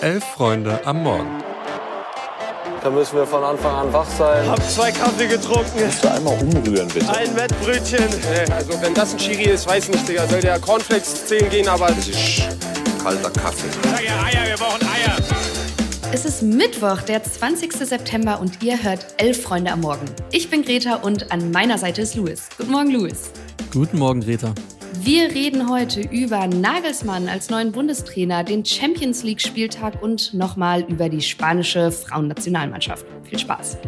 Elf Freunde am Morgen. Da müssen wir von Anfang an wach sein. Hab zwei Kaffee getrunken. Kannst du einmal umrühren, bitte? Ein Wettbrötchen. Also wenn das ein Schiri ist, weiß nicht, Digga. Soll der Cornflakes 10 gehen, aber... Das ist kalter Kaffee. Sag ja Eier, wir brauchen Eier. Es ist Mittwoch, der 20. September und ihr hört Elf Freunde am Morgen. Ich bin Greta und an meiner Seite ist Louis. Guten Morgen, Louis. Guten Morgen, Greta. Wir reden heute über Nagelsmann als neuen Bundestrainer, den Champions League-Spieltag und nochmal über die spanische Frauennationalmannschaft. Viel Spaß.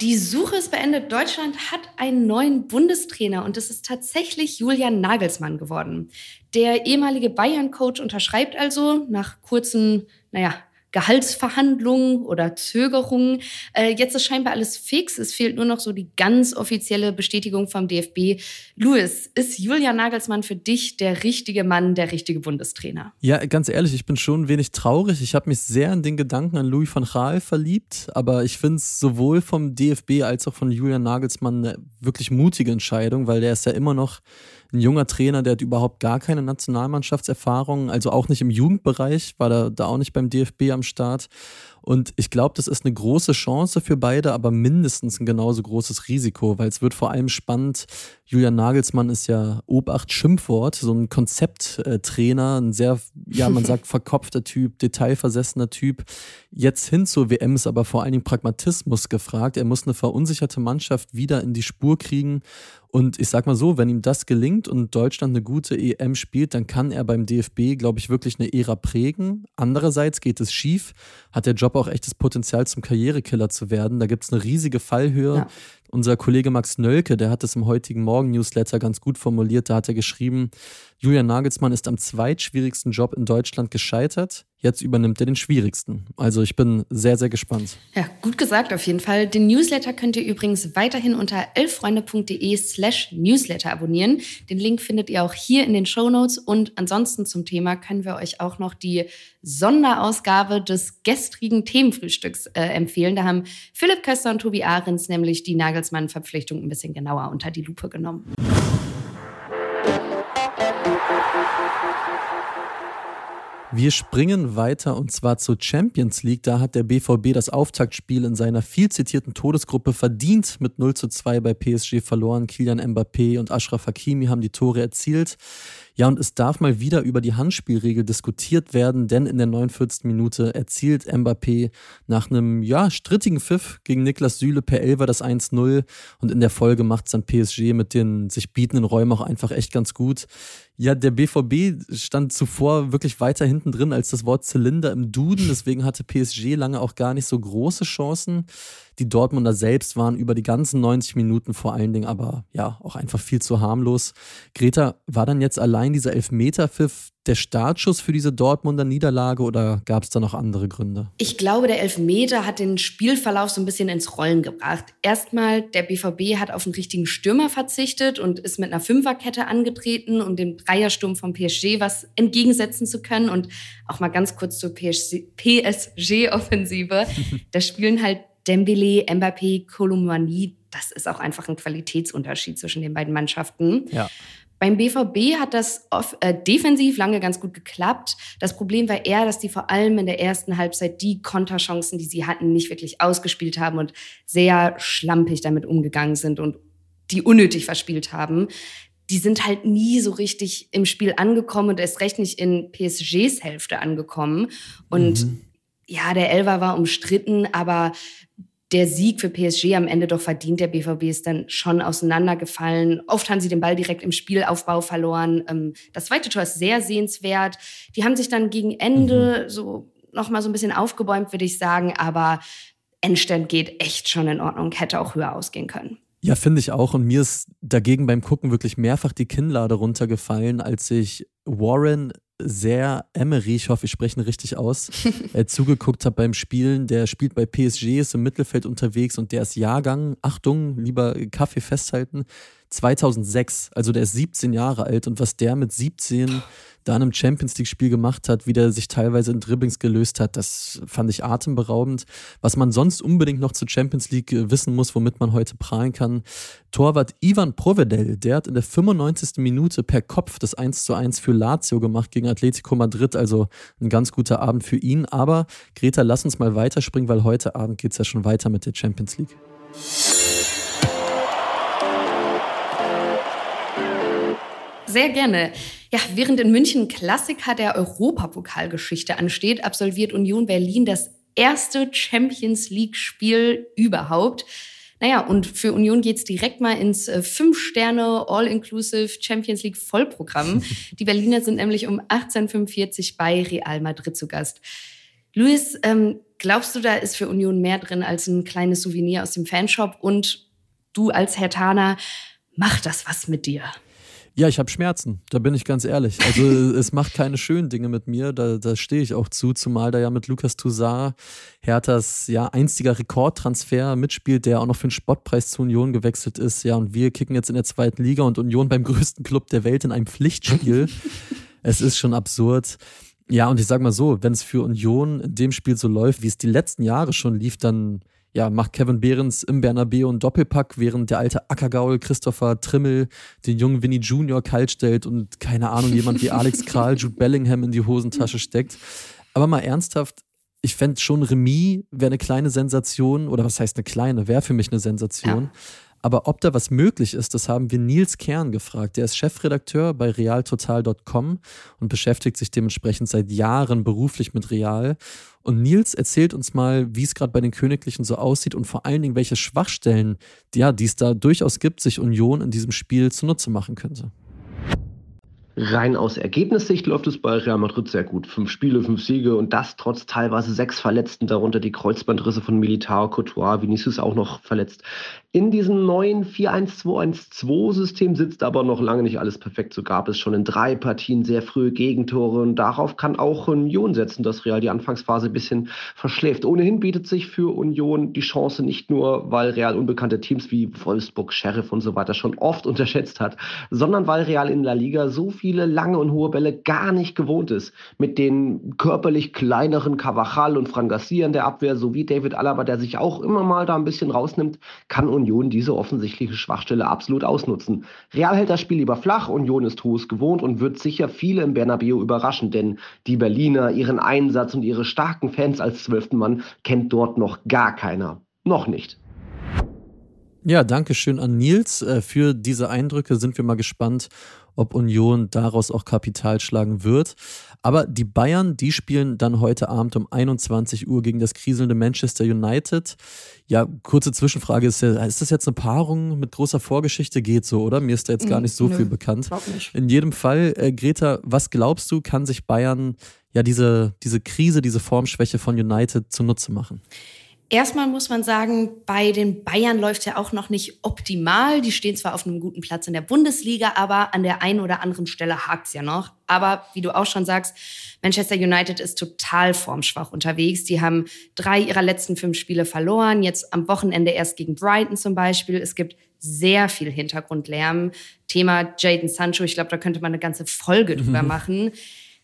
Die Suche ist beendet. Deutschland hat einen neuen Bundestrainer und es ist tatsächlich Julian Nagelsmann geworden. Der ehemalige Bayern-Coach unterschreibt also nach kurzen, naja, Gehaltsverhandlungen oder Zögerungen. Äh, jetzt ist scheinbar alles fix. Es fehlt nur noch so die ganz offizielle Bestätigung vom DFB. Louis, ist Julian Nagelsmann für dich der richtige Mann, der richtige Bundestrainer? Ja, ganz ehrlich, ich bin schon ein wenig traurig. Ich habe mich sehr in den Gedanken an Louis van Gaal verliebt, aber ich finde es sowohl vom DFB als auch von Julian Nagelsmann eine wirklich mutige Entscheidung, weil der ist ja immer noch ein junger Trainer, der hat überhaupt gar keine Nationalmannschaftserfahrung, also auch nicht im Jugendbereich, war da, da auch nicht beim DFB am Start. Und ich glaube, das ist eine große Chance für beide, aber mindestens ein genauso großes Risiko, weil es wird vor allem spannend. Julian Nagelsmann ist ja Obacht Schimpfwort, so ein Konzepttrainer, ein sehr, ja, man sagt verkopfter Typ, detailversessener Typ. Jetzt hin zur WM ist aber vor allen Dingen Pragmatismus gefragt. Er muss eine verunsicherte Mannschaft wieder in die Spur kriegen. Und ich sag mal so, wenn ihm das gelingt und Deutschland eine gute EM spielt, dann kann er beim DFB, glaube ich, wirklich eine Ära prägen. Andererseits geht es schief, hat der Job auch echtes Potenzial zum Karrierekiller zu werden. Da gibt es eine riesige Fallhöhe. Ja. Unser Kollege Max Nölke, der hat es im heutigen Morgen-Newsletter ganz gut formuliert. Da hat er geschrieben, Julian Nagelsmann ist am zweitschwierigsten Job in Deutschland gescheitert. Jetzt übernimmt er den schwierigsten. Also ich bin sehr, sehr gespannt. Ja, gut gesagt auf jeden Fall. Den Newsletter könnt ihr übrigens weiterhin unter elffreunde.de slash Newsletter abonnieren. Den Link findet ihr auch hier in den Show Notes. Und ansonsten zum Thema können wir euch auch noch die Sonderausgabe des gestrigen Themenfrühstücks äh, empfehlen. Da haben Philipp Köster und Tobi Ahrens nämlich die Nagelsmann-Verpflichtung ein bisschen genauer unter die Lupe genommen. Wir springen weiter und zwar zur Champions League. Da hat der BVB das Auftaktspiel in seiner viel zitierten Todesgruppe verdient mit 0 zu 2 bei PSG verloren. Kilian Mbappé und Ashraf Hakimi haben die Tore erzielt. Ja, und es darf mal wieder über die Handspielregel diskutiert werden, denn in der 49. Minute erzielt Mbappé nach einem ja, strittigen Pfiff gegen Niklas Süle per Elfer das 1-0 und in der Folge macht es dann PSG mit den sich bietenden Räumen auch einfach echt ganz gut. Ja, der BVB stand zuvor wirklich weiter hinten drin als das Wort Zylinder im Duden, deswegen hatte PSG lange auch gar nicht so große Chancen. Die Dortmunder selbst waren über die ganzen 90 Minuten vor allen Dingen aber ja auch einfach viel zu harmlos. Greta, war dann jetzt allein dieser Elfmeterpfiff der Startschuss für diese Dortmunder Niederlage oder gab es da noch andere Gründe? Ich glaube, der Elfmeter hat den Spielverlauf so ein bisschen ins Rollen gebracht. Erstmal, der BVB hat auf einen richtigen Stürmer verzichtet und ist mit einer Fünferkette angetreten, um dem Dreiersturm vom PSG was entgegensetzen zu können. Und auch mal ganz kurz zur PSG-Offensive. da spielen halt Dembele, Mbappé, Kolumani, das ist auch einfach ein Qualitätsunterschied zwischen den beiden Mannschaften. Ja. Beim BVB hat das off, äh, defensiv lange ganz gut geklappt. Das Problem war eher, dass die vor allem in der ersten Halbzeit die Konterchancen, die sie hatten, nicht wirklich ausgespielt haben und sehr schlampig damit umgegangen sind und die unnötig verspielt haben. Die sind halt nie so richtig im Spiel angekommen und erst recht nicht in PSGs Hälfte angekommen. Und mhm. ja, der Elver war umstritten, aber der Sieg für PSG am Ende doch verdient. Der BVB ist dann schon auseinandergefallen. Oft haben sie den Ball direkt im Spielaufbau verloren. Ähm, das zweite Tor ist sehr sehenswert. Die haben sich dann gegen Ende mhm. so noch mal so ein bisschen aufgebäumt, würde ich sagen. Aber Endstand geht echt schon in Ordnung. Hätte auch höher ausgehen können. Ja, finde ich auch. Und mir ist dagegen beim Gucken wirklich mehrfach die Kinnlade runtergefallen, als ich Warren sehr Emery, ich hoffe, ich spreche ihn richtig aus, äh, zugeguckt habe beim Spielen. Der spielt bei PSG, ist im Mittelfeld unterwegs und der ist Jahrgang, Achtung, lieber Kaffee festhalten, 2006. Also der ist 17 Jahre alt und was der mit 17 da in einem Champions League-Spiel gemacht hat, wie der sich teilweise in Dribblings gelöst hat, das fand ich atemberaubend. Was man sonst unbedingt noch zur Champions League äh, wissen muss, womit man heute prahlen kann. Torwart Ivan Provedel, der hat in der 95. Minute per Kopf das 1 zu 1 für Lazio gemacht gegen Atletico Madrid, also ein ganz guter Abend für ihn. Aber Greta, lass uns mal weiterspringen, weil heute Abend geht es ja schon weiter mit der Champions League. Sehr gerne. Ja, während in München Klassiker der Europapokalgeschichte ansteht, absolviert Union Berlin das erste Champions League-Spiel überhaupt. Naja, und für Union geht's direkt mal ins äh, Fünf-Sterne All-Inclusive Champions League Vollprogramm. Die Berliner sind nämlich um 1845 bei Real Madrid zu Gast. Luis, ähm, glaubst du, da ist für Union mehr drin als ein kleines Souvenir aus dem Fanshop? Und du als Herr Taner, macht das was mit dir? Ja, ich habe Schmerzen, da bin ich ganz ehrlich. Also es macht keine schönen Dinge mit mir, da, da stehe ich auch zu, zumal da ja mit Lukas Toussaint Herthas ja einziger Rekordtransfer mitspielt, der auch noch für den Spottpreis zu Union gewechselt ist. Ja, und wir kicken jetzt in der zweiten Liga und Union beim größten Club der Welt in einem Pflichtspiel. es ist schon absurd. Ja, und ich sag mal so, wenn es für Union in dem Spiel so läuft, wie es die letzten Jahre schon lief, dann ja, macht Kevin Behrens im Bernabeu einen Doppelpack, während der alte Ackergaul Christopher Trimmel den jungen Vinny Junior kalt stellt und keine Ahnung, jemand wie Alex Kral Jude Bellingham in die Hosentasche steckt. Aber mal ernsthaft, ich fände schon Remis wäre eine kleine Sensation, oder was heißt eine kleine, wäre für mich eine Sensation. Ja. Aber ob da was möglich ist, das haben wir Nils Kern gefragt. Der ist Chefredakteur bei realtotal.com und beschäftigt sich dementsprechend seit Jahren beruflich mit Real. Und Nils erzählt uns mal, wie es gerade bei den Königlichen so aussieht und vor allen Dingen, welche Schwachstellen, ja, die es da durchaus gibt, sich Union in diesem Spiel zunutze machen könnte. Rein aus Ergebnissicht läuft es bei Real Madrid sehr gut. Fünf Spiele, fünf Siege und das trotz teilweise sechs Verletzten, darunter die Kreuzbandrisse von Militao, Courtois, Vinicius auch noch verletzt. In diesem neuen 4-1-2-1-2-System sitzt aber noch lange nicht alles perfekt. So gab es schon in drei Partien sehr frühe Gegentore und darauf kann auch Union setzen, dass Real die Anfangsphase ein bisschen verschläft. Ohnehin bietet sich für Union die Chance nicht nur, weil Real unbekannte Teams wie Wolfsburg, Sheriff und so weiter schon oft unterschätzt hat, sondern weil Real in La Liga so viele lange und hohe Bälle gar nicht gewohnt ist. Mit den körperlich kleineren Cavachal und Fran Garcia in der Abwehr sowie David Alaba, der sich auch immer mal da ein bisschen rausnimmt, kann Union diese offensichtliche Schwachstelle absolut ausnutzen. Real hält das Spiel lieber flach, Union ist hohes gewohnt und wird sicher viele im Bernabeu überraschen, denn die Berliner, ihren Einsatz und ihre starken Fans als zwölften Mann kennt dort noch gar keiner. Noch nicht. Ja, danke schön an Nils. Äh, für diese Eindrücke sind wir mal gespannt, ob Union daraus auch Kapital schlagen wird. Aber die Bayern, die spielen dann heute Abend um 21 Uhr gegen das kriselnde Manchester United. Ja, kurze Zwischenfrage, ist, ist das jetzt eine Paarung mit großer Vorgeschichte? Geht so, oder? Mir ist da jetzt gar nicht so Nö, viel bekannt. In jedem Fall, äh, Greta, was glaubst du, kann sich Bayern ja diese, diese Krise, diese Formschwäche von United zunutze machen? Erstmal muss man sagen, bei den Bayern läuft ja auch noch nicht optimal. Die stehen zwar auf einem guten Platz in der Bundesliga, aber an der einen oder anderen Stelle hakt's ja noch. Aber wie du auch schon sagst, Manchester United ist total formschwach unterwegs. Die haben drei ihrer letzten fünf Spiele verloren. Jetzt am Wochenende erst gegen Brighton zum Beispiel. Es gibt sehr viel Hintergrundlärm. Thema Jaden Sancho, ich glaube, da könnte man eine ganze Folge drüber machen.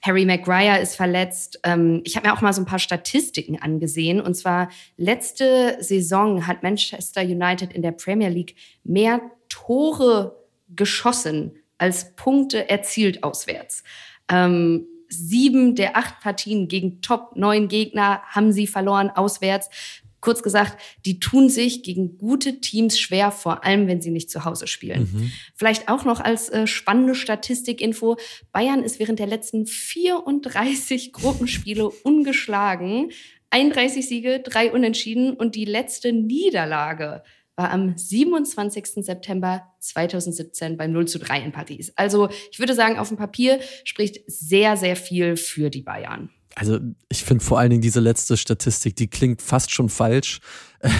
Harry Maguire ist verletzt. Ähm, ich habe mir auch mal so ein paar Statistiken angesehen. Und zwar letzte Saison hat Manchester United in der Premier League mehr Tore geschossen als Punkte erzielt auswärts. Ähm, sieben der acht Partien gegen Top neun Gegner haben sie verloren auswärts. Kurz gesagt, die tun sich gegen gute Teams schwer, vor allem wenn sie nicht zu Hause spielen. Mhm. Vielleicht auch noch als äh, spannende Statistikinfo, Bayern ist während der letzten 34 Gruppenspiele ungeschlagen. 31 Siege, drei Unentschieden und die letzte Niederlage war am 27. September 2017 beim 0 zu 3 in Paris. Also ich würde sagen, auf dem Papier spricht sehr, sehr viel für die Bayern also ich finde vor allen Dingen diese letzte Statistik, die klingt fast schon falsch.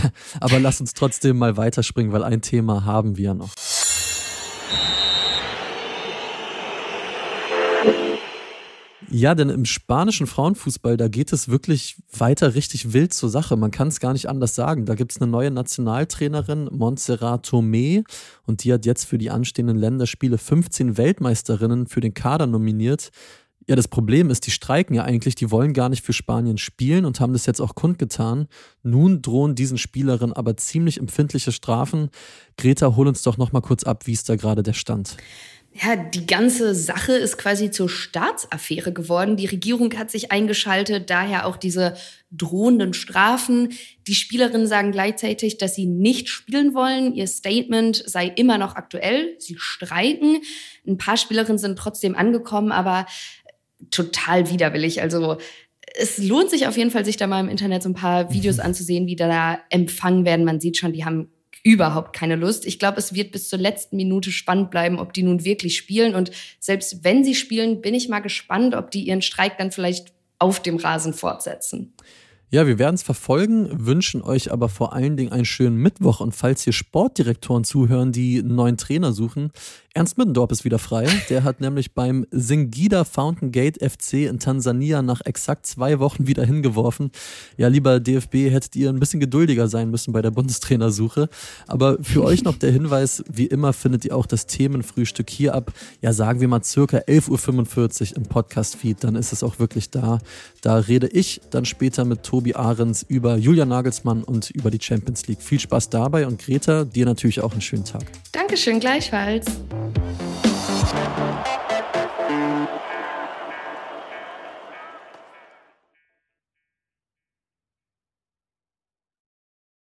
Aber lass uns trotzdem mal weiterspringen, weil ein Thema haben wir noch. Ja, denn im spanischen Frauenfußball, da geht es wirklich weiter richtig wild zur Sache. Man kann es gar nicht anders sagen. Da gibt es eine neue Nationaltrainerin, Montserrat Tomé, und die hat jetzt für die anstehenden Länderspiele 15 Weltmeisterinnen für den Kader nominiert. Ja, das Problem ist, die streiken ja eigentlich, die wollen gar nicht für Spanien spielen und haben das jetzt auch kundgetan. Nun drohen diesen Spielerinnen aber ziemlich empfindliche Strafen. Greta, hol uns doch noch mal kurz ab, wie ist da gerade der Stand? Ja, die ganze Sache ist quasi zur Staatsaffäre geworden. Die Regierung hat sich eingeschaltet, daher auch diese drohenden Strafen. Die Spielerinnen sagen gleichzeitig, dass sie nicht spielen wollen. Ihr Statement sei immer noch aktuell. Sie streiken. Ein paar Spielerinnen sind trotzdem angekommen, aber total widerwillig. Also es lohnt sich auf jeden Fall, sich da mal im Internet so ein paar Videos anzusehen, wie da empfangen werden. Man sieht schon, die haben überhaupt keine Lust. Ich glaube, es wird bis zur letzten Minute spannend bleiben, ob die nun wirklich spielen. Und selbst wenn sie spielen, bin ich mal gespannt, ob die ihren Streik dann vielleicht auf dem Rasen fortsetzen. Ja, wir werden es verfolgen, wünschen euch aber vor allen Dingen einen schönen Mittwoch. Und falls hier Sportdirektoren zuhören, die einen neuen Trainer suchen, Ernst Middendorp ist wieder frei. Der hat nämlich beim Singida Fountain Gate FC in Tansania nach exakt zwei Wochen wieder hingeworfen. Ja, lieber DFB, hättet ihr ein bisschen geduldiger sein müssen bei der Bundestrainersuche. Aber für euch noch der Hinweis, wie immer findet ihr auch das Themenfrühstück hier ab, ja, sagen wir mal circa 11.45 Uhr im Podcast-Feed. Dann ist es auch wirklich da. Da rede ich dann später mit Tobi Ahrens über Julian Nagelsmann und über die Champions League. Viel Spaß dabei und Greta, dir natürlich auch einen schönen Tag. Dankeschön, gleichfalls.